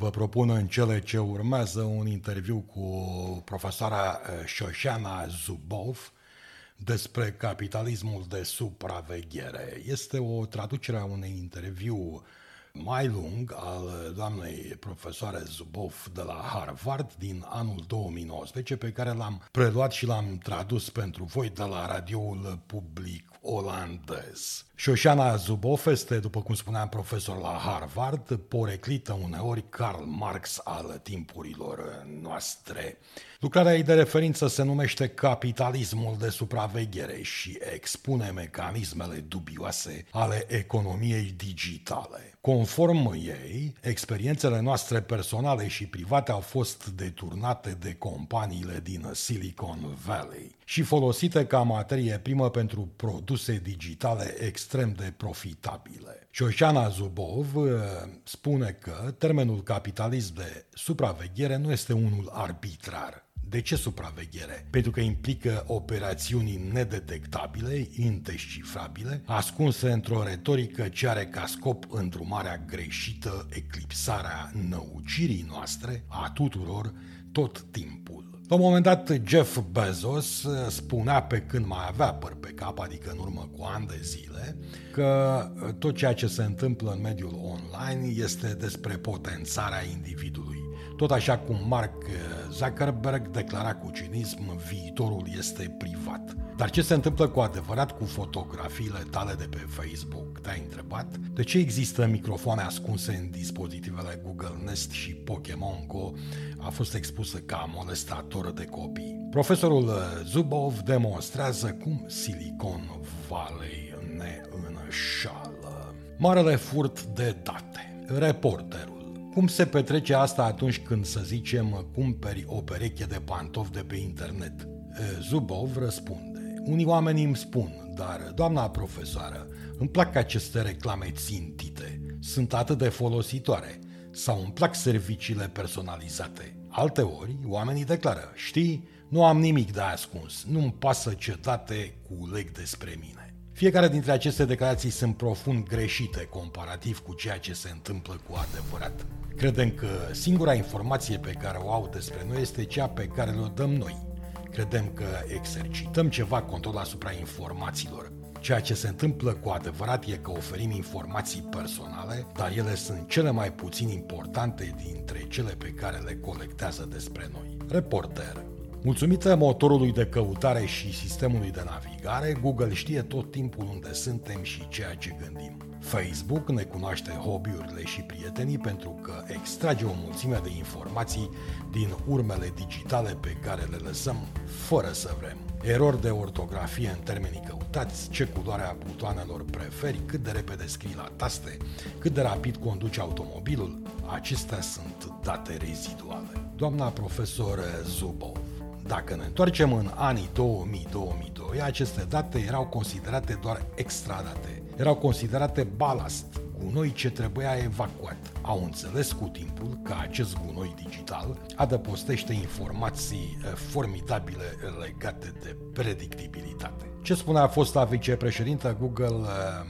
Vă propun în cele ce urmează un interviu cu profesoara Șoșana Zubov despre capitalismul de supraveghere. Este o traducere a unui interviu mai lung al doamnei profesoare Zubov de la Harvard din anul 2019, pe care l-am preluat și l-am tradus pentru voi de la radioul public olandez. Șoșana Zubov este, după cum spuneam, profesor la Harvard, poreclită uneori Karl Marx al timpurilor noastre. Lucrarea ei de referință se numește Capitalismul de supraveghere și expune mecanismele dubioase ale economiei digitale. Conform ei, experiențele noastre personale și private au fost deturnate de companiile din Silicon Valley și folosite ca materie primă pentru produse digitale extrem de profitabile. Șoșana Zubov uh, spune că termenul capitalism de supraveghere nu este unul arbitrar, de ce supraveghere? Pentru că implică operațiuni nedetectabile, indescifrabile, ascunse într-o retorică ce are ca scop îndrumarea greșită, eclipsarea năucirii noastre, a tuturor, tot timpul. La un moment dat, Jeff Bezos spunea pe când mai avea păr pe cap, adică în urmă cu ani de zile, că tot ceea ce se întâmplă în mediul online este despre potențarea individului. Tot așa cum Mark Zuckerberg declara cu cinism, viitorul este privat. Dar ce se întâmplă cu adevărat cu fotografiile tale de pe Facebook? Te-ai întrebat? De ce există microfoane ascunse în dispozitivele Google Nest și Pokémon Go a fost expusă ca molestator de copii? Profesorul Zubov demonstrează cum Silicon Valley ne înșală. Marele furt de date. Reporterul cum se petrece asta atunci când, să zicem, cumperi o pereche de pantofi de pe internet? Zubov răspunde. Unii oameni îmi spun, dar, doamna profesoară, îmi plac aceste reclame țintite, sunt atât de folositoare, sau îmi plac serviciile personalizate. Alte ori, oamenii declară, știi, nu am nimic de ascuns, nu-mi pasă ce date culeg despre mine. Fiecare dintre aceste declarații sunt profund greșite comparativ cu ceea ce se întâmplă cu adevărat. Credem că singura informație pe care o au despre noi este cea pe care le dăm noi. Credem că exercităm ceva control asupra informațiilor. Ceea ce se întâmplă cu adevărat e că oferim informații personale, dar ele sunt cele mai puțin importante dintre cele pe care le colectează despre noi. Reporter Mulțumită motorului de căutare și sistemului de navigare, Google știe tot timpul unde suntem și ceea ce gândim. Facebook ne cunoaște hobby-urile și prietenii pentru că extrage o mulțime de informații din urmele digitale pe care le lăsăm fără să vrem. Erori de ortografie în termenii căutați, ce culoare a butoanelor preferi, cât de repede scrii la taste, cât de rapid conduci automobilul, acestea sunt date reziduale. Doamna profesor Zubov dacă ne întoarcem în anii 2000-2002, aceste date erau considerate doar extradate, erau considerate balast, gunoi ce trebuia evacuat. Au înțeles cu timpul că acest gunoi digital adăpostește informații eh, formidabile legate de predictibilitate. Ce spunea fosta vicepreședintă Google eh,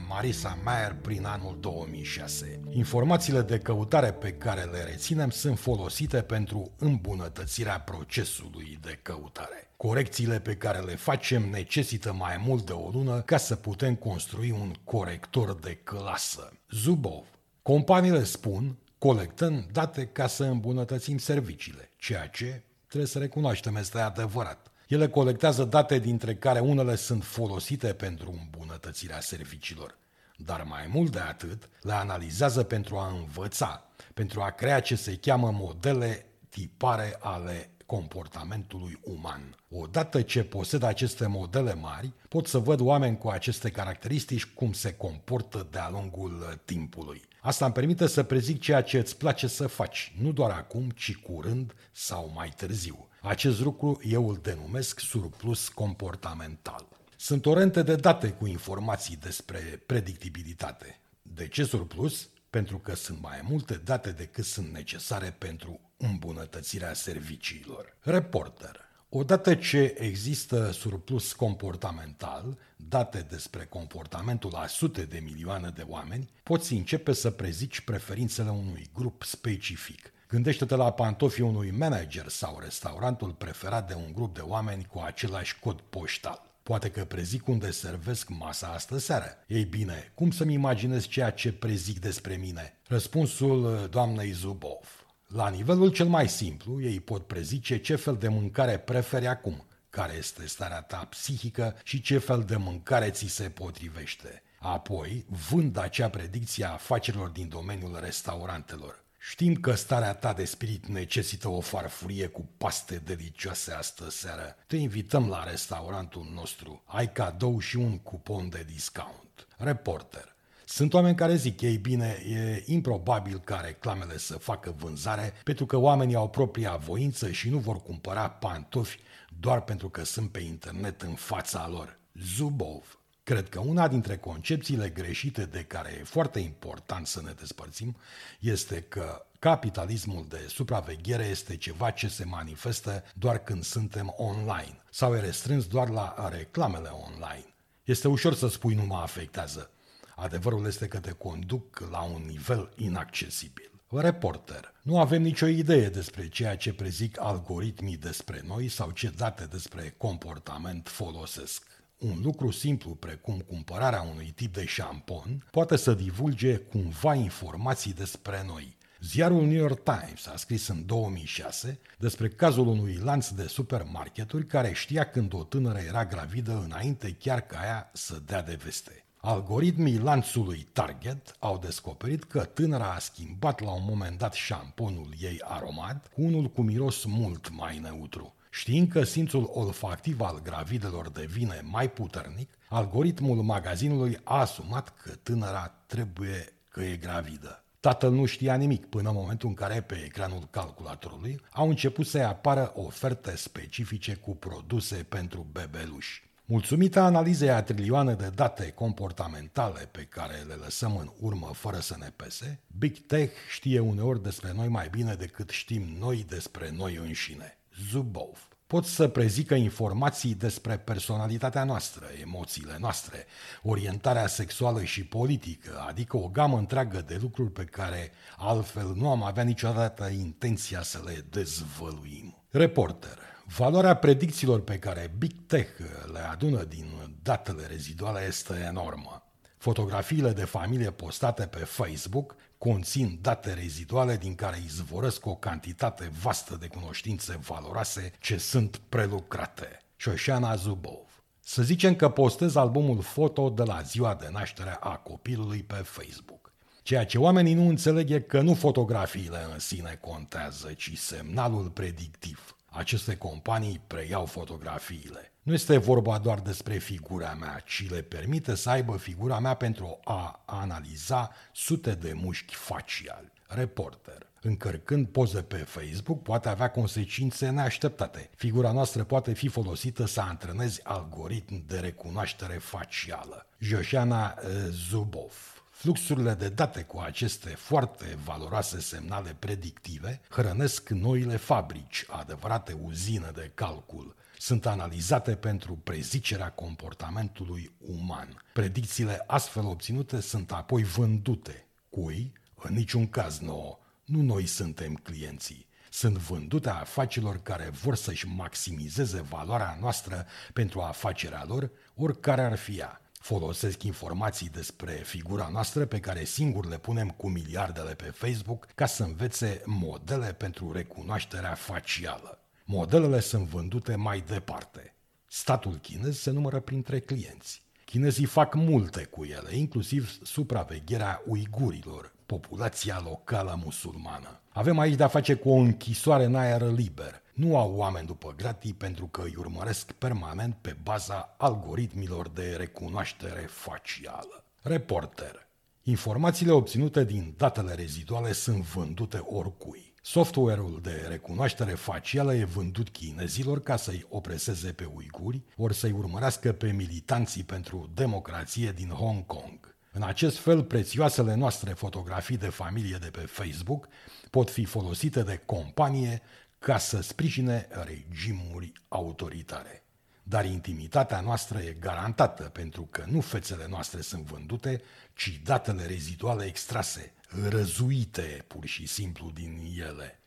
Marisa Mayer prin anul 2006? Informațiile de căutare pe care le reținem sunt folosite pentru îmbunătățirea procesului de căutare. Corecțiile pe care le facem necesită mai mult de o lună ca să putem construi un corector de clasă. Zubov. Companiile spun, colectăm date ca să îmbunătățim serviciile, ceea ce, trebuie să recunoaștem, este adevărat. Ele colectează date dintre care unele sunt folosite pentru îmbunătățirea serviciilor, dar mai mult de atât le analizează pentru a învăța, pentru a crea ce se cheamă modele tipare ale comportamentului uman. Odată ce posed aceste modele mari, pot să văd oameni cu aceste caracteristici cum se comportă de-a lungul timpului. Asta îmi permite să prezic ceea ce îți place să faci, nu doar acum, ci curând sau mai târziu. Acest lucru eu îl denumesc surplus comportamental. Sunt orente de date cu informații despre predictibilitate. De ce surplus? Pentru că sunt mai multe date decât sunt necesare pentru îmbunătățirea serviciilor. Reporter. Odată ce există surplus comportamental, date despre comportamentul a sute de milioane de oameni, poți începe să prezici preferințele unui grup specific – Gândește-te la pantofii unui manager sau restaurantul preferat de un grup de oameni cu același cod poștal. Poate că prezic unde servesc masa astă seară. Ei bine, cum să-mi imaginez ceea ce prezic despre mine? Răspunsul uh, doamnei Zubov. La nivelul cel mai simplu, ei pot prezice ce fel de mâncare preferi acum, care este starea ta psihică și ce fel de mâncare ți se potrivește. Apoi, vând acea predicție a afacerilor din domeniul restaurantelor. Știm că starea ta de spirit necesită o farfurie cu paste delicioase astă seară. Te invităm la restaurantul nostru. Ai cadou și un cupon de discount. Reporter. Sunt oameni care zic, ei bine, e improbabil ca reclamele să facă vânzare pentru că oamenii au propria voință și nu vor cumpăra pantofi doar pentru că sunt pe internet în fața lor. Zubov. Cred că una dintre concepțiile greșite de care e foarte important să ne despărțim este că capitalismul de supraveghere este ceva ce se manifestă doar când suntem online sau e restrâns doar la reclamele online. Este ușor să spui nu mă afectează. Adevărul este că te conduc la un nivel inaccesibil. Reporter. Nu avem nicio idee despre ceea ce prezic algoritmii despre noi sau ce date despre comportament folosesc. Un lucru simplu precum cumpărarea unui tip de șampon poate să divulge cumva informații despre noi. Ziarul New York Times a scris în 2006 despre cazul unui lanț de supermarketuri care știa când o tânără era gravidă înainte chiar ca ea să dea de veste. Algoritmii lanțului Target au descoperit că tânăra a schimbat la un moment dat șamponul ei aromat cu unul cu miros mult mai neutru. Știind că simțul olfactiv al gravidelor devine mai puternic, algoritmul magazinului a asumat că tânăra trebuie că e gravidă. Tatăl nu știa nimic până în momentul în care pe ecranul calculatorului au început să apară oferte specifice cu produse pentru bebeluși. Mulțumită analizei a trilioane de date comportamentale pe care le lăsăm în urmă fără să ne pese, Big Tech știe uneori despre noi mai bine decât știm noi despre noi înșine. Zubov. Pot să prezică informații despre personalitatea noastră, emoțiile noastre, orientarea sexuală și politică, adică o gamă întreagă de lucruri pe care altfel nu am avea niciodată intenția să le dezvăluim. Reporter. Valoarea predicțiilor pe care Big Tech le adună din datele reziduale este enormă. Fotografiile de familie postate pe Facebook conțin date reziduale din care izvorăsc o cantitate vastă de cunoștințe valoroase ce sunt prelucrate. Șoșana Zubov Să zicem că postez albumul foto de la ziua de naștere a copilului pe Facebook. Ceea ce oamenii nu înțeleg e că nu fotografiile în sine contează, ci semnalul predictiv. Aceste companii preiau fotografiile. Nu este vorba doar despre figura mea, ci le permite să aibă figura mea pentru a analiza sute de mușchi faciali. Reporter. Încărcând poze pe Facebook poate avea consecințe neașteptate. Figura noastră poate fi folosită să antrenezi algoritm de recunoaștere facială. Joșana eh, Zubov Fluxurile de date cu aceste foarte valoroase semnale predictive hrănesc noile fabrici, adevărate uzine de calcul. Sunt analizate pentru prezicerea comportamentului uman. Predicțiile astfel obținute sunt apoi vândute. Cui? În niciun caz nouă. Nu noi suntem clienții sunt vândute afacerilor care vor să-și maximizeze valoarea noastră pentru afacerea lor, oricare ar fi ea. Folosesc informații despre figura noastră pe care singur le punem cu miliardele pe Facebook ca să învețe modele pentru recunoașterea facială. Modelele sunt vândute mai departe. Statul chinez se numără printre clienți. Chinezii fac multe cu ele, inclusiv supravegherea uigurilor, populația locală musulmană. Avem aici de-a face cu o închisoare în aer liber. Nu au oameni după gratii pentru că îi urmăresc permanent pe baza algoritmilor de recunoaștere facială. Reporter. Informațiile obținute din datele reziduale sunt vândute oricui. Software-ul de recunoaștere facială e vândut chinezilor ca să-i opreseze pe uiguri, ori să-i urmărească pe militanții pentru democrație din Hong Kong. În acest fel, prețioasele noastre fotografii de familie de pe Facebook pot fi folosite de companie ca să sprijine regimuri autoritare. Dar intimitatea noastră e garantată pentru că nu fețele noastre sunt vândute, ci datele reziduale extrase, răzuite pur și simplu din ele.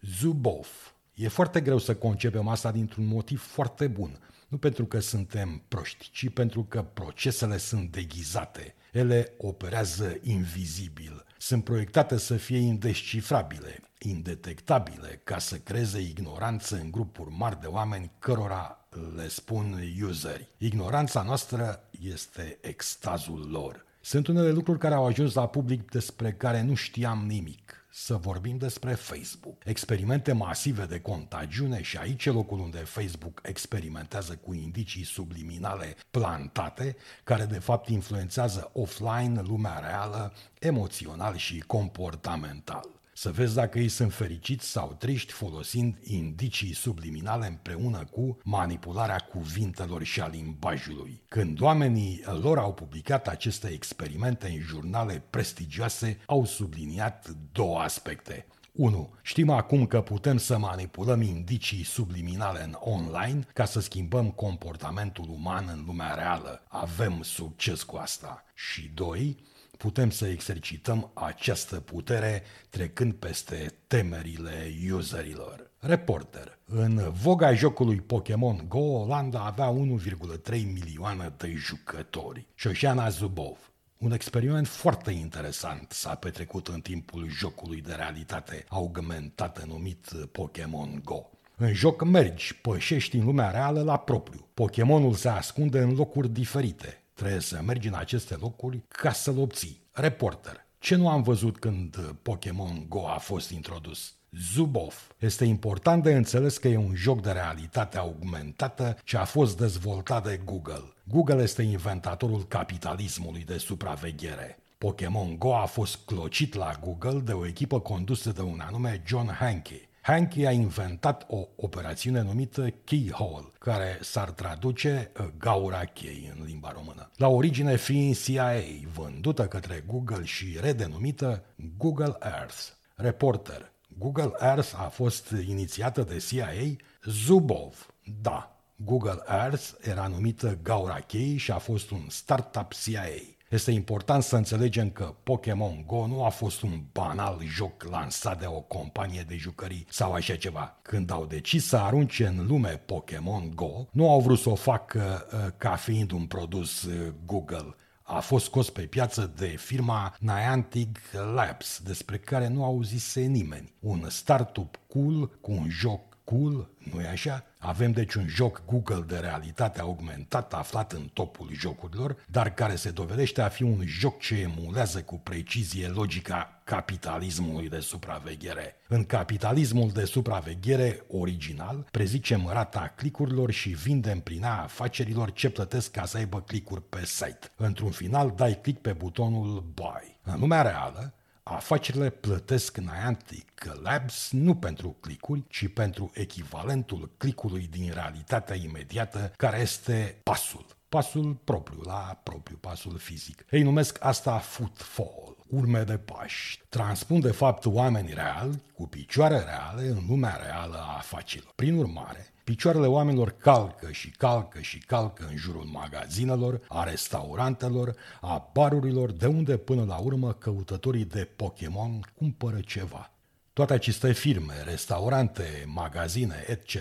Zubov. E foarte greu să concepem asta dintr-un motiv foarte bun. Nu pentru că suntem proști, ci pentru că procesele sunt deghizate. Ele operează invizibil. Sunt proiectate să fie indescifrabile, indetectabile, ca să creeze ignoranță în grupuri mari de oameni cărora le spun useri. Ignoranța noastră este extazul lor. Sunt unele lucruri care au ajuns la public despre care nu știam nimic. Să vorbim despre Facebook. Experimente masive de contagiune și aici e locul unde Facebook experimentează cu indicii subliminale plantate, care de fapt influențează offline lumea reală, emoțional și comportamental să vezi dacă ei sunt fericiți sau triști folosind indicii subliminale împreună cu manipularea cuvintelor și a limbajului. Când oamenii lor au publicat aceste experimente în jurnale prestigioase, au subliniat două aspecte. 1. Știm acum că putem să manipulăm indicii subliminale în online ca să schimbăm comportamentul uman în lumea reală. Avem succes cu asta. Și 2 putem să exercităm această putere trecând peste temerile userilor. Reporter. În voga jocului Pokémon Go, Olanda avea 1,3 milioane de jucători. Șoșana Zubov. Un experiment foarte interesant s-a petrecut în timpul jocului de realitate augmentată numit Pokémon Go. În joc mergi, pășești în lumea reală la propriu. Pokémonul se ascunde în locuri diferite. Trebuie să mergi în aceste locuri ca să-l obții. Reporter. Ce nu am văzut când Pokémon Go a fost introdus? Zubov. Este important de înțeles că e un joc de realitate augmentată ce a fost dezvoltat de Google. Google este inventatorul capitalismului de supraveghere. Pokémon Go a fost clocit la Google de o echipă condusă de un anume John Hanke. Hankey a inventat o operațiune numită Keyhole, care s-ar traduce uh, gaura chei în limba română. La origine fiind CIA, vândută către Google și redenumită Google Earth. Reporter. Google Earth a fost inițiată de CIA Zubov. Da, Google Earth era numită gaura chei și a fost un startup CIA. Este important să înțelegem că Pokémon Go nu a fost un banal joc lansat de o companie de jucării sau așa ceva. Când au decis să arunce în lume Pokémon Go, nu au vrut să o facă uh, ca fiind un produs uh, Google. A fost scos pe piață de firma Niantic Labs, despre care nu auzise nimeni. Un startup cool cu un joc cool, nu e așa? Avem deci un joc Google de realitate augmentată aflat în topul jocurilor, dar care se dovedește a fi un joc ce emulează cu precizie logica capitalismului de supraveghere. În capitalismul de supraveghere original, prezicem rata clicurilor și vindem prin a afacerilor ce plătesc ca să aibă clicuri pe site. Într-un final, dai click pe butonul Buy. În lumea reală, Afacerile plătesc Niantic Labs nu pentru clicuri, ci pentru echivalentul clicului din realitatea imediată, care este pasul. Pasul propriu, la propriu, pasul fizic. Ei numesc asta footfall, urme de pași. Transpun de fapt oameni reali, cu picioare reale, în lumea reală a afacerilor. Prin urmare, Picioarele oamenilor calcă și calcă și calcă în jurul magazinelor, a restaurantelor, a barurilor, de unde până la urmă căutătorii de Pokémon cumpără ceva. Toate aceste firme, restaurante, magazine, etc.,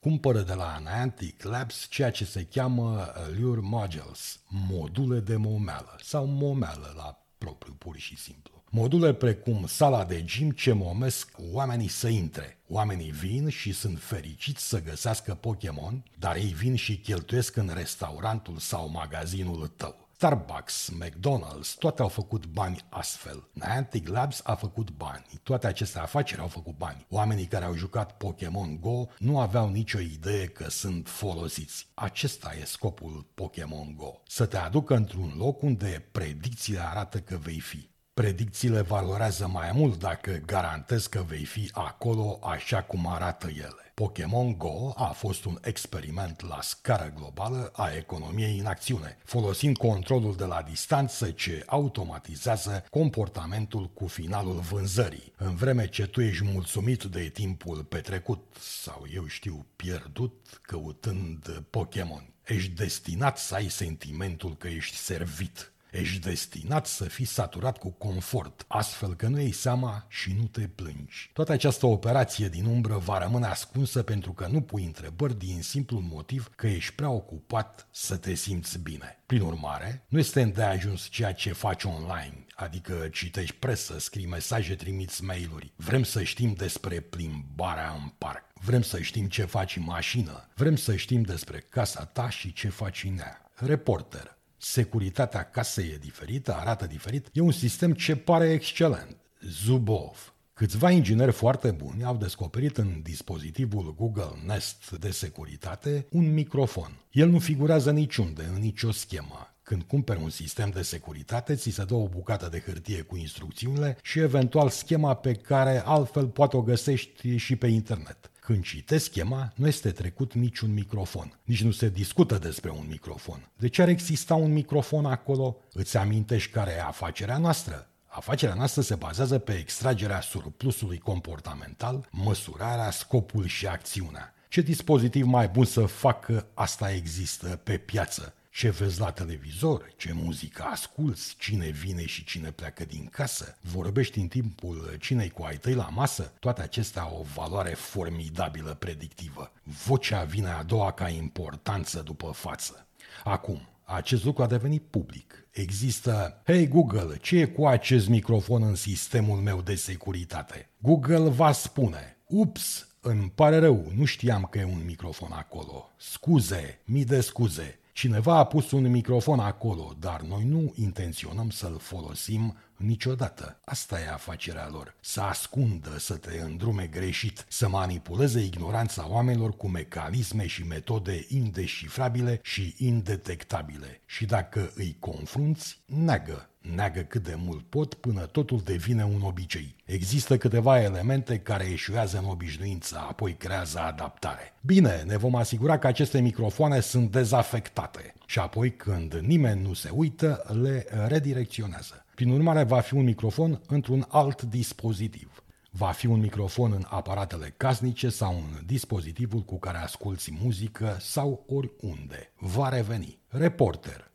cumpără de la Niantic Labs ceea ce se cheamă Lure Modules, module de momeală sau momeală la propriu, pur și simplu. Module precum sala de gym ce momesc oamenii să intre. Oamenii vin și sunt fericiți să găsească Pokémon, dar ei vin și cheltuiesc în restaurantul sau magazinul tău. Starbucks, McDonald's, toate au făcut bani astfel. Niantic Labs a făcut bani. Toate aceste afaceri au făcut bani. Oamenii care au jucat Pokémon Go nu aveau nicio idee că sunt folosiți. Acesta e scopul Pokémon Go. Să te aducă într-un loc unde predicțiile arată că vei fi. Predicțiile valorează mai mult dacă garantezi că vei fi acolo așa cum arată ele. Pokémon Go a fost un experiment la scară globală a economiei în acțiune, folosind controlul de la distanță ce automatizează comportamentul cu finalul vânzării. În vreme ce tu ești mulțumit de timpul petrecut sau eu știu pierdut căutând Pokémon, ești destinat să ai sentimentul că ești servit Ești destinat să fii saturat cu confort, astfel că nu iei seama și nu te plângi. Toată această operație din umbră va rămâne ascunsă pentru că nu pui întrebări din simplul motiv că ești prea ocupat să te simți bine. Prin urmare, nu este îndeajuns ceea ce faci online, adică citești presă, scrii mesaje, trimiți mail-uri. Vrem să știm despre plimbarea în parc. Vrem să știm ce faci în mașină. Vrem să știm despre casa ta și ce faci în ea. Reporter. Securitatea casei e diferită, arată diferit. E un sistem ce pare excelent. Zubov. Câțiva ingineri foarte buni au descoperit în dispozitivul Google Nest de securitate un microfon. El nu figurează niciunde, în nicio schemă. Când cumperi un sistem de securitate, ți se dă o bucată de hârtie cu instrucțiunile și eventual schema pe care altfel poate o găsești și pe internet. Când citești schema, nu este trecut niciun microfon. Nici nu se discută despre un microfon. De ce ar exista un microfon acolo? Îți amintești care e afacerea noastră? Afacerea noastră se bazează pe extragerea surplusului comportamental, măsurarea, scopul și acțiunea. Ce dispozitiv mai bun să facă asta există pe piață? Ce vezi la televizor, ce muzică asculți, cine vine și cine pleacă din casă, vorbești în timpul cinei cu ai tăi la masă, toate acestea au o valoare formidabilă predictivă. Vocea vine a doua ca importanță după față. Acum, acest lucru a devenit public. Există, hei Google, ce e cu acest microfon în sistemul meu de securitate? Google va spune, ups, îmi pare rău, nu știam că e un microfon acolo. Scuze, mii de scuze. Cineva a pus un microfon acolo, dar noi nu intenționăm să-l folosim niciodată. Asta e afacerea lor. Să ascundă, să te îndrume greșit, să manipuleze ignoranța oamenilor cu mecanisme și metode indeșifrabile și indetectabile. Și dacă îi confrunți, neagă neagă cât de mult pot până totul devine un obicei. Există câteva elemente care eșuează în obișnuință, apoi creează adaptare. Bine, ne vom asigura că aceste microfoane sunt dezafectate și apoi când nimeni nu se uită, le redirecționează. Prin urmare, va fi un microfon într-un alt dispozitiv. Va fi un microfon în aparatele casnice sau în dispozitivul cu care asculți muzică sau oriunde. Va reveni. Reporter.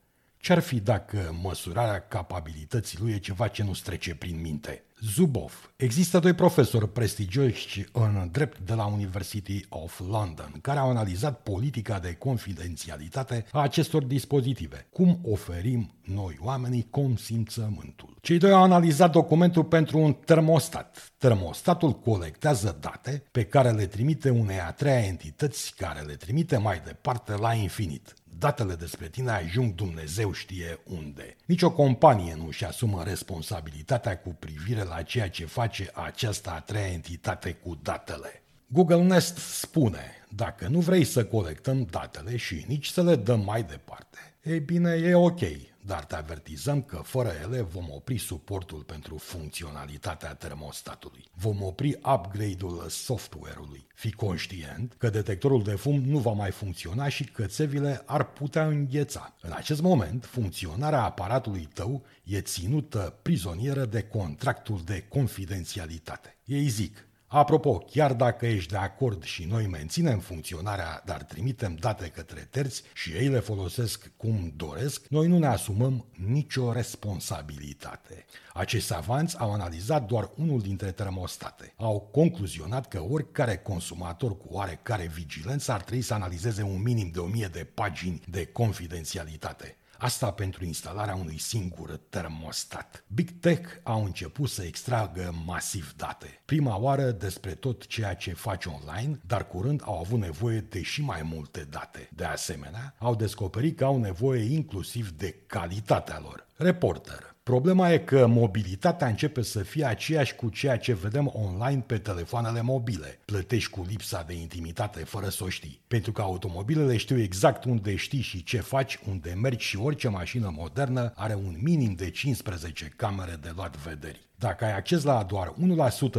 Ce-ar fi dacă măsurarea capabilității lui e ceva ce nu trece prin minte? Zubov. Există doi profesori prestigioși în drept de la University of London care au analizat politica de confidențialitate a acestor dispozitive. Cum oferim noi oamenii consimțământul? Cei doi au analizat documentul pentru un termostat. Termostatul colectează date pe care le trimite unei a treia entități care le trimite mai departe la infinit datele despre tine ajung Dumnezeu știe unde. Nici o companie nu își asumă responsabilitatea cu privire la ceea ce face această a treia entitate cu datele. Google Nest spune, dacă nu vrei să colectăm datele și nici să le dăm mai departe, ei bine, e ok, dar te avertizăm că fără ele vom opri suportul pentru funcționalitatea termostatului. Vom opri upgrade-ul software-ului. Fi conștient că detectorul de fum nu va mai funcționa și că țevile ar putea îngheța. În acest moment, funcționarea aparatului tău e ținută prizonieră de contractul de confidențialitate. Ei zic, Apropo, chiar dacă ești de acord și noi menținem funcționarea, dar trimitem date către terți și ei le folosesc cum doresc, noi nu ne asumăm nicio responsabilitate. Acești savanți au analizat doar unul dintre termostate. Au concluzionat că oricare consumator cu oarecare vigilență ar trebui să analizeze un minim de 1000 de pagini de confidențialitate. Asta pentru instalarea unui singur termostat. Big Tech au început să extragă masiv date. Prima oară despre tot ceea ce faci online, dar curând au avut nevoie de și mai multe date. De asemenea, au descoperit că au nevoie inclusiv de calitatea lor. Reporter. Problema e că mobilitatea începe să fie aceeași cu ceea ce vedem online pe telefoanele mobile. Plătești cu lipsa de intimitate fără să o știi. Pentru că automobilele știu exact unde știi și ce faci, unde mergi și orice mașină modernă are un minim de 15 camere de luat vederi. Dacă ai acces la doar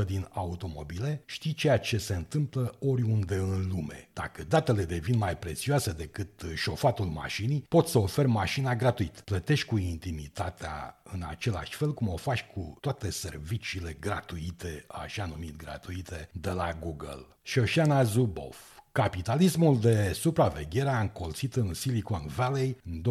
1% din automobile, știi ceea ce se întâmplă oriunde în lume. Dacă datele devin mai prețioase decât șofatul mașinii, poți să oferi mașina gratuit. Plătești cu intimitatea în același fel cum o faci cu toate serviciile gratuite, așa numit gratuite, de la Google. Shoshana Zuboff Capitalismul de supraveghere a încolțit în Silicon Valley în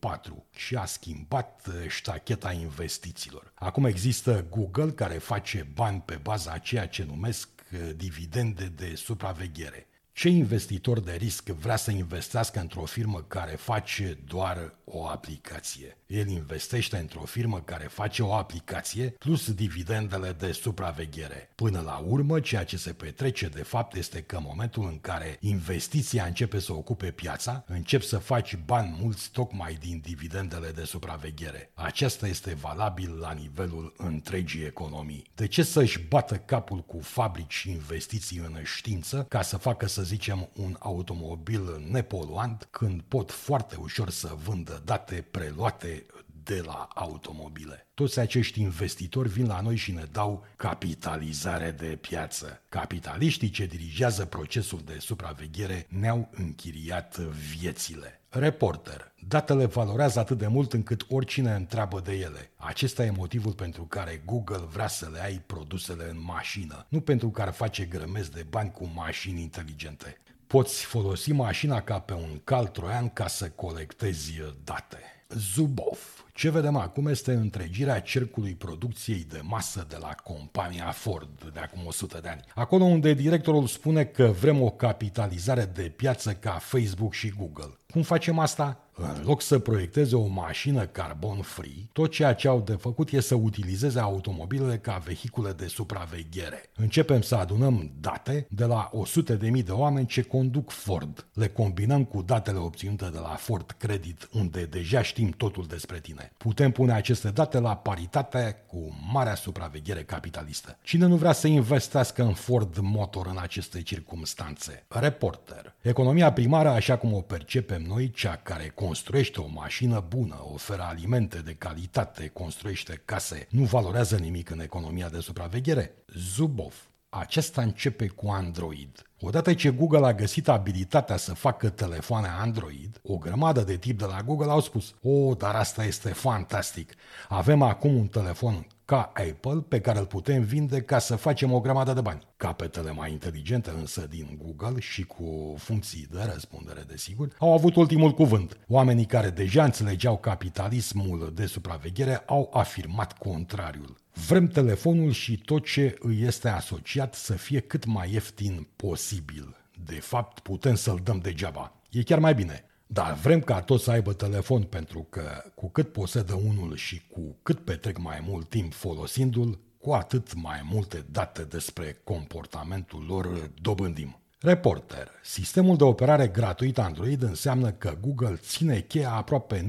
2002-2004 și a schimbat ștacheta investițiilor. Acum există Google care face bani pe baza a ceea ce numesc dividende de supraveghere. Ce investitor de risc vrea să investească într-o firmă care face doar o aplicație? El investește într-o firmă care face o aplicație plus dividendele de supraveghere. Până la urmă, ceea ce se petrece de fapt este că în momentul în care investiția începe să ocupe piața, încep să faci bani mulți tocmai din dividendele de supraveghere. Aceasta este valabil la nivelul întregii economii. De ce să-și bată capul cu fabrici și investiții în știință ca să facă, să zicem, un automobil nepoluant când pot foarte ușor să vândă date preluate de la automobile. Toți acești investitori vin la noi și ne dau capitalizare de piață. Capitaliștii ce dirigează procesul de supraveghere ne-au închiriat viețile. Reporter. Datele valorează atât de mult încât oricine întreabă de ele. Acesta e motivul pentru care Google vrea să le ai produsele în mașină, nu pentru că ar face grămezi de bani cu mașini inteligente. Poți folosi mașina ca pe un cal troian ca să colectezi date. Zubov ce vedem acum este întregirea cercului producției de masă de la compania Ford de acum 100 de ani. Acolo unde directorul spune că vrem o capitalizare de piață ca Facebook și Google. Cum facem asta? În loc să proiecteze o mașină carbon-free, tot ceea ce au de făcut e să utilizeze automobilele ca vehicule de supraveghere. Începem să adunăm date de la 100.000 de oameni ce conduc Ford. Le combinăm cu datele obținute de la Ford Credit, unde deja știm totul despre tine. Putem pune aceste date la paritate cu marea supraveghere capitalistă. Cine nu vrea să investească în Ford Motor în aceste circumstanțe? Reporter. Economia primară, așa cum o percepem noi, cea care construiește o mașină bună, oferă alimente de calitate, construiește case, nu valorează nimic în economia de supraveghere? Zubov. Acesta începe cu Android. Odată ce Google a găsit abilitatea să facă telefoane Android, o grămadă de tip de la Google au spus, o, oh, dar asta este fantastic. Avem acum un telefon ca Apple pe care îl putem vinde ca să facem o grămadă de bani. Capetele mai inteligente însă din Google și cu funcții de răspundere, desigur, au avut ultimul cuvânt. Oamenii care deja înțelegeau capitalismul de supraveghere au afirmat contrariul. Vrem telefonul și tot ce îi este asociat să fie cât mai ieftin posibil. De fapt, putem să-l dăm degeaba. E chiar mai bine. Dar vrem ca toți să aibă telefon pentru că cu cât posedă unul și cu cât petrec mai mult timp folosindu-l, cu atât mai multe date despre comportamentul lor dobândim. Reporter. Sistemul de operare gratuit Android înseamnă că Google ține cheia aproape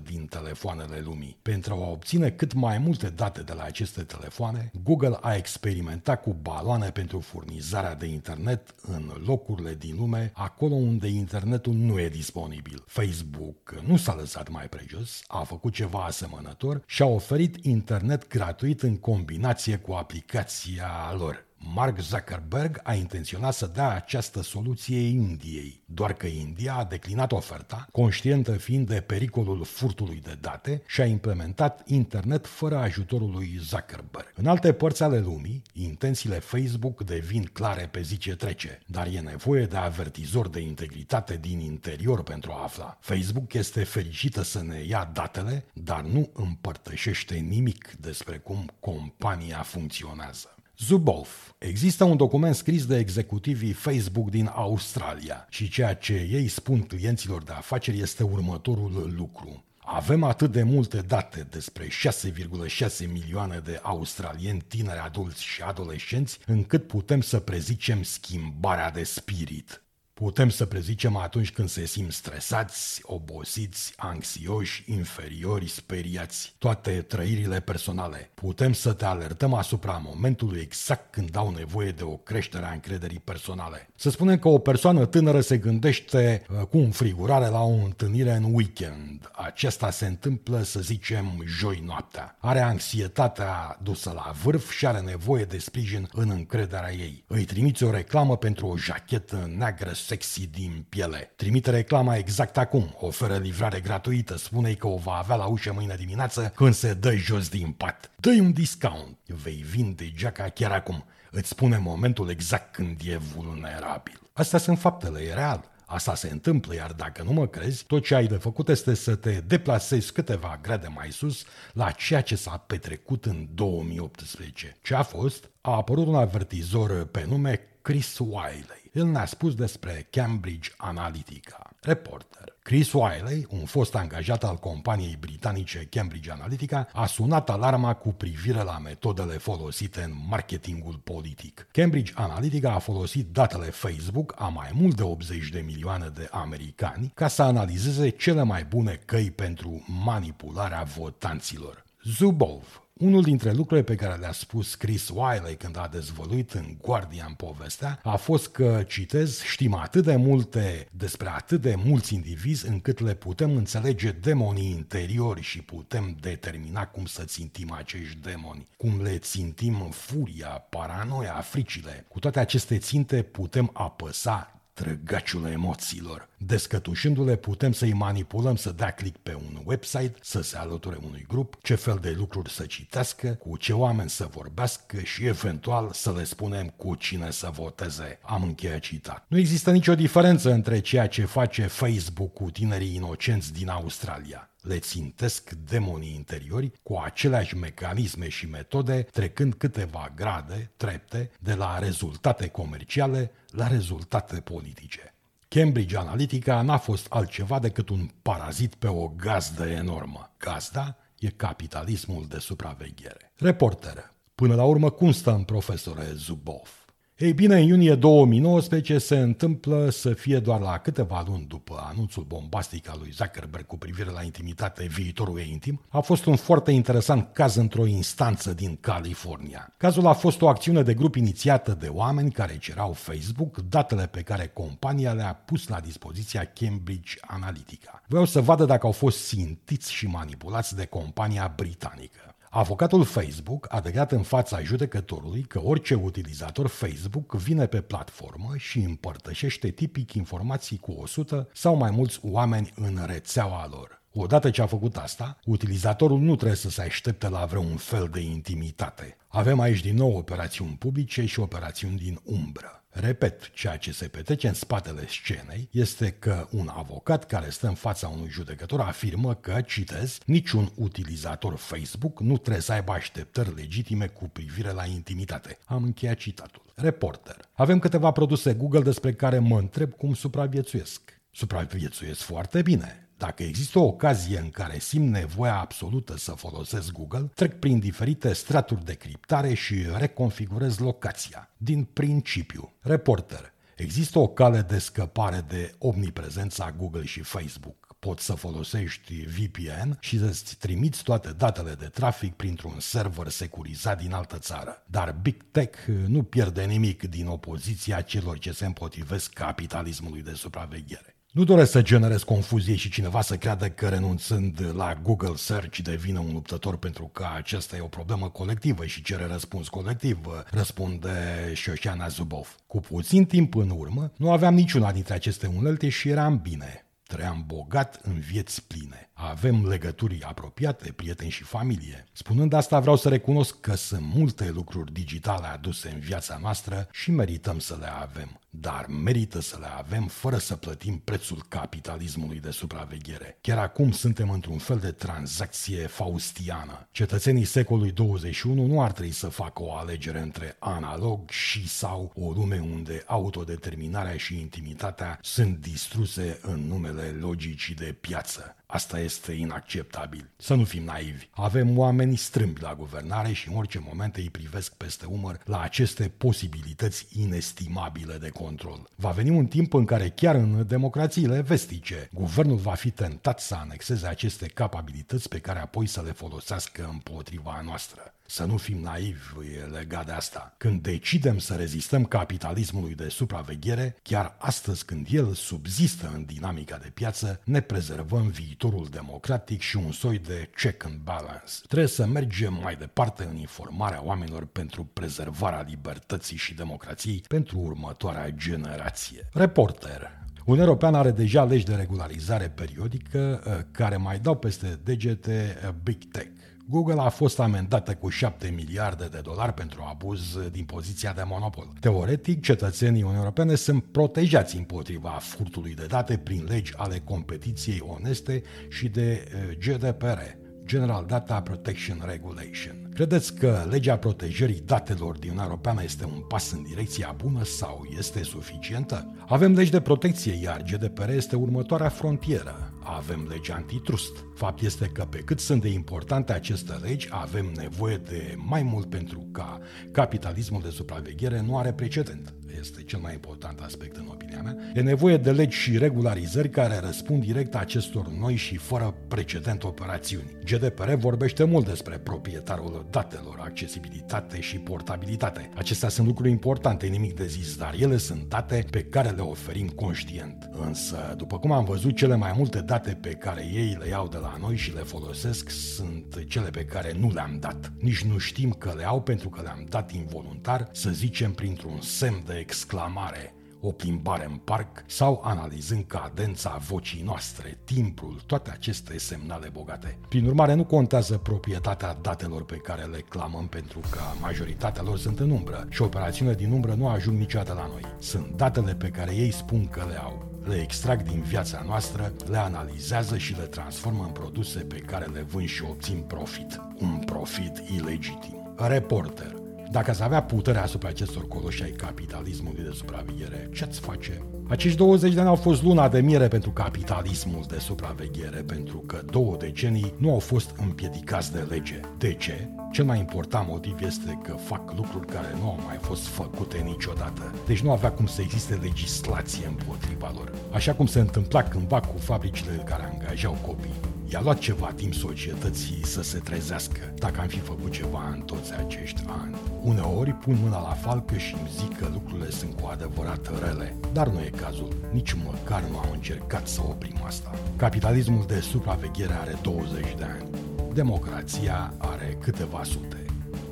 90% din telefoanele lumii. Pentru a obține cât mai multe date de la aceste telefoane, Google a experimentat cu baloane pentru furnizarea de internet în locurile din lume, acolo unde internetul nu e disponibil. Facebook nu s-a lăsat mai prejos, a făcut ceva asemănător și a oferit internet gratuit în combinație cu aplicația lor. Mark Zuckerberg a intenționat să dea această soluție Indiei, doar că India a declinat oferta, conștientă fiind de pericolul furtului de date și a implementat internet fără ajutorul lui Zuckerberg. În alte părți ale lumii, intențiile Facebook devin clare pe zi ce trece, dar e nevoie de avertizori de integritate din interior pentru a afla. Facebook este fericită să ne ia datele, dar nu împărtășește nimic despre cum compania funcționează. Zubov. Există un document scris de executivii Facebook din Australia și ceea ce ei spun clienților de afaceri este următorul lucru. Avem atât de multe date despre 6,6 milioane de australieni tineri adulți și adolescenți încât putem să prezicem schimbarea de spirit. Putem să prezicem atunci când se simt stresați, obosiți, anxioși, inferiori, speriați, toate trăirile personale. Putem să te alertăm asupra momentului exact când au nevoie de o creștere a încrederii personale. Să spunem că o persoană tânără se gândește uh, cu înfrigurare la o întâlnire în weekend. Acesta se întâmplă, să zicem, joi noaptea. Are anxietatea dusă la vârf și are nevoie de sprijin în încrederea ei. Îi trimiți o reclamă pentru o jachetă neagră sexy din piele. Trimite reclama exact acum, oferă livrare gratuită, spune că o va avea la ușă mâine dimineață când se dă jos din pat. dă un discount, vei vinde geaca chiar acum. Îți spune momentul exact când e vulnerabil. Astea sunt faptele, e real. Asta se întâmplă, iar dacă nu mă crezi, tot ce ai de făcut este să te deplasezi câteva grade mai sus la ceea ce s-a petrecut în 2018. Ce a fost? A apărut un avertizor pe nume Chris Wiley. El ne-a spus despre Cambridge Analytica. Reporter. Chris Wiley, un fost angajat al companiei britanice Cambridge Analytica, a sunat alarma cu privire la metodele folosite în marketingul politic. Cambridge Analytica a folosit datele Facebook a mai mult de 80 de milioane de americani ca să analizeze cele mai bune căi pentru manipularea votanților. Zubov, unul dintre lucrurile pe care le-a spus Chris Wiley când a dezvăluit în Guardian povestea a fost că, citez, știm atât de multe despre atât de mulți indivizi încât le putem înțelege demonii interiori și putem determina cum să țintim acești demoni, cum le țintim furia, paranoia, fricile. Cu toate aceste ținte putem apăsa trăgaciul emoțiilor. Descătușându-le, putem să-i manipulăm să dea click pe un website, să se alăture unui grup, ce fel de lucruri să citească, cu ce oameni să vorbească și eventual să le spunem cu cine să voteze. Am încheiat citat. Nu există nicio diferență între ceea ce face Facebook cu tinerii inocenți din Australia le țintesc demonii interiori cu aceleași mecanisme și metode, trecând câteva grade, trepte, de la rezultate comerciale la rezultate politice. Cambridge Analytica n-a fost altceva decât un parazit pe o gazdă enormă. Gazda e capitalismul de supraveghere. Reporter. Până la urmă, cum stă în profesore Zubov? Ei bine, în iunie 2019 se întâmplă să fie doar la câteva luni după anunțul bombastic al lui Zuckerberg cu privire la intimitate viitorul ei intim, a fost un foarte interesant caz într-o instanță din California. Cazul a fost o acțiune de grup inițiată de oameni care cerau Facebook datele pe care compania le-a pus la dispoziția Cambridge Analytica. Vreau să vadă dacă au fost sintiți și manipulați de compania britanică. Avocatul Facebook a declarat în fața judecătorului că orice utilizator Facebook vine pe platformă și împărtășește tipic informații cu 100 sau mai mulți oameni în rețeaua lor. Odată ce a făcut asta, utilizatorul nu trebuie să se aștepte la vreun fel de intimitate. Avem aici din nou operațiuni publice și operațiuni din umbră. Repet, ceea ce se petrece în spatele scenei este că un avocat care stă în fața unui judecător afirmă că, citez, niciun utilizator Facebook nu trebuie să aibă așteptări legitime cu privire la intimitate. Am încheiat citatul. Reporter. Avem câteva produse Google despre care mă întreb cum supraviețuiesc. Supraviețuiesc foarte bine. Dacă există o ocazie în care simt nevoia absolută să folosesc Google, trec prin diferite straturi de criptare și reconfigurez locația. Din principiu. Reporter. Există o cale de scăpare de omniprezența Google și Facebook poți să folosești VPN și să-ți trimiți toate datele de trafic printr-un server securizat din altă țară. Dar Big Tech nu pierde nimic din opoziția celor ce se împotrivesc capitalismului de supraveghere. Nu doresc să generez confuzie și cineva să creadă că renunțând la Google Search devine un luptător pentru că aceasta e o problemă colectivă și cere răspuns colectiv, răspunde Șoșana Zubov. Cu puțin timp în urmă, nu aveam niciuna dintre aceste unelte și eram bine. Trăiam bogat în vieți pline. Avem legături apropiate, prieteni și familie. Spunând asta, vreau să recunosc că sunt multe lucruri digitale aduse în viața noastră și merităm să le avem dar merită să le avem fără să plătim prețul capitalismului de supraveghere. Chiar acum suntem într-un fel de tranzacție faustiană. Cetățenii secolului 21 nu ar trebui să facă o alegere între analog și sau o lume unde autodeterminarea și intimitatea sunt distruse în numele logicii de piață. Asta este inacceptabil. Să nu fim naivi. Avem oameni strâmbi la guvernare și în orice moment îi privesc peste umăr la aceste posibilități inestimabile de control. Va veni un timp în care chiar în democrațiile vestice, guvernul va fi tentat să anexeze aceste capabilități pe care apoi să le folosească împotriva noastră. Să nu fim naivi e legat de asta. Când decidem să rezistăm capitalismului de supraveghere, chiar astăzi când el subzistă în dinamica de piață, ne prezervăm viitorul viitorul democratic și un soi de check and balance. Trebuie să mergem mai departe în informarea oamenilor pentru prezervarea libertății și democrației pentru următoarea generație. Reporter, Uniunea Europeană are deja legi de regularizare periodică uh, care mai dau peste degete uh, Big Tech. Google a fost amendată cu 7 miliarde de dolari pentru abuz din poziția de monopol. Teoretic, cetățenii Uniunii Europene sunt protejați împotriva furtului de date prin legi ale competiției oneste și de uh, GDPR, General Data Protection Regulation. Credeți că legea protejării datelor din Uniunea Europeană este un pas în direcția bună sau este suficientă? Avem legi de protecție, iar GDPR este următoarea frontieră. Avem legi antitrust. Fapt este că pe cât sunt de importante aceste legi, avem nevoie de mai mult pentru ca capitalismul de supraveghere nu are precedent este cel mai important aspect în opinia mea, e nevoie de legi și regularizări care răspund direct acestor noi și fără precedent operațiuni. GDPR vorbește mult despre proprietarul datelor, accesibilitate și portabilitate. Acestea sunt lucruri importante, nimic de zis, dar ele sunt date pe care le oferim conștient. Însă, după cum am văzut, cele mai multe date pe care ei le iau de la noi și le folosesc sunt cele pe care nu le-am dat. Nici nu știm că le au pentru că le-am dat involuntar, să zicem printr-un semn de exclamare, o plimbare în parc sau analizând cadența vocii noastre, timpul, toate aceste semnale bogate. Prin urmare, nu contează proprietatea datelor pe care le clamăm pentru că majoritatea lor sunt în umbră și operațiunile din umbră nu ajung niciodată la noi. Sunt datele pe care ei spun că le au. Le extrag din viața noastră, le analizează și le transformă în produse pe care le vând și obțin profit. Un profit ilegitim. Reporter dacă ați avea puterea asupra acestor coloși ai capitalismului de supraveghere, ce-ați face? Acești 20 de ani au fost luna de miere pentru capitalismul de supraveghere, pentru că două decenii nu au fost împiedicați de lege. De ce? Cel mai important motiv este că fac lucruri care nu au mai fost făcute niciodată. Deci nu avea cum să existe legislație împotriva lor. Așa cum se întâmpla cândva cu fabricile care angajau copii. I-a luat ceva timp societății să se trezească, dacă am fi făcut ceva în toți acești ani. Uneori pun mâna la falcă și îmi zic că lucrurile sunt cu adevărat rele, dar nu e cazul. Nici măcar nu am încercat să oprim asta. Capitalismul de supraveghere are 20 de ani. Democrația are câteva sute.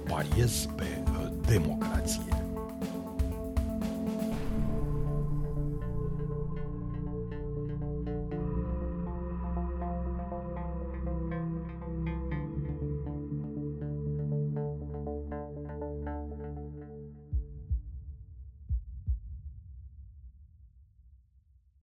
Pariez pe uh, democrație.